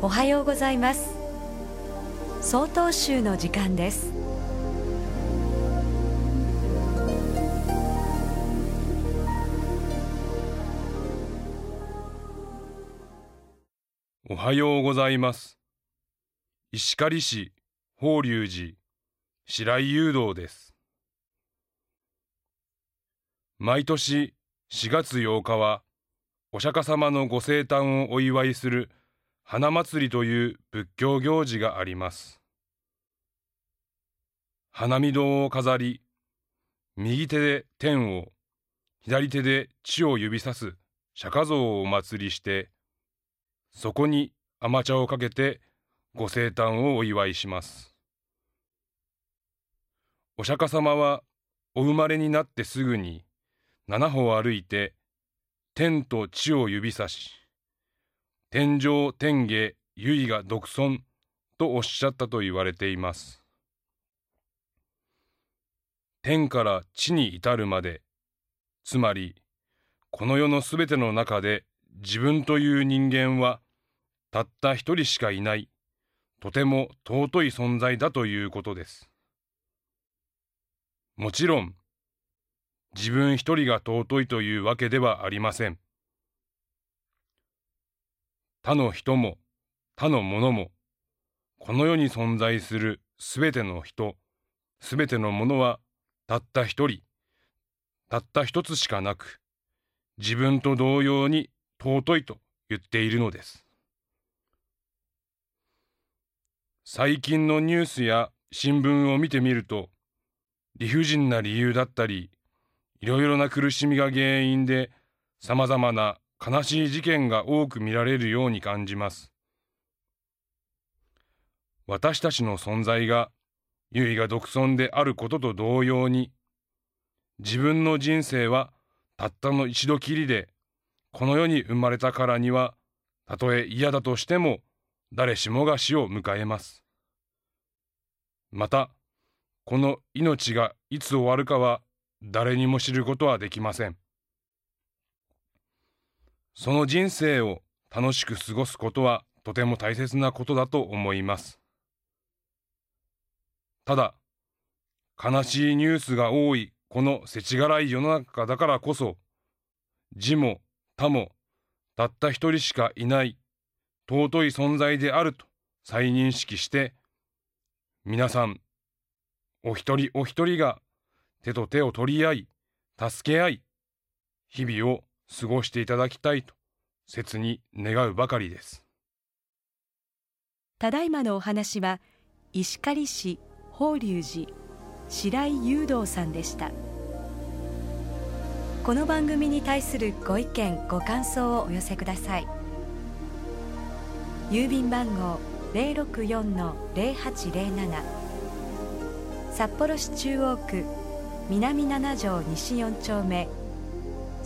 おはようございます。総統集の時間です。おはようございます。石狩市法隆寺白井誘導です。毎年4月8日はお釈迦様のご生誕をお祝いする花祭りという仏教行事があります。花見堂を飾り、右手で天を、左手で地を指さす釈迦像をお祭りして、そこに甘茶をかけてご生誕をお祝いします。お釈迦様はお生まれになってすぐに七歩歩いて天と地を指さし、天上天下唯が独尊とおっしゃったと言われています。天から地に至るまで、つまり、この世のすべての中で自分という人間はたった一人しかいない、とても尊い存在だということです。もちろん、自分一人が尊いというわけではありません。他の人も他のものも、この世に存在するすべての人、すべてのものはたった一人、たった一つしかなく、自分と同様に尊いと言っているのです。最近のニュースや新聞を見てみると、理不尽な理由だったり、いろいろな苦しみが原因で様々な悲しい事件が多く見られるように感じます。私たちの存在が唯が独尊であることと同様に、自分の人生はたったの一度きりで、この世に生まれたからには、たとえ嫌だとしても、誰しもが死を迎えます。また、この命がいつ終わるかは誰にも知ることはできません。その人生を楽しく過ごすことはとても大切なことだと思います。ただ、悲しいニュースが多いこの世知辛い世の中だからこそ、字も他もたった一人しかいない尊い存在であると再認識して、皆さん、お一人お一人が手と手を取り合い、助け合い、日々を過ごしていただきたいと切に願うばかりです。ただいまのお話は石狩市法隆寺白井雄道さんでした。この番組に対するご意見ご感想をお寄せください。郵便番号零六四の零八零七札幌市中央区南七条西4丁目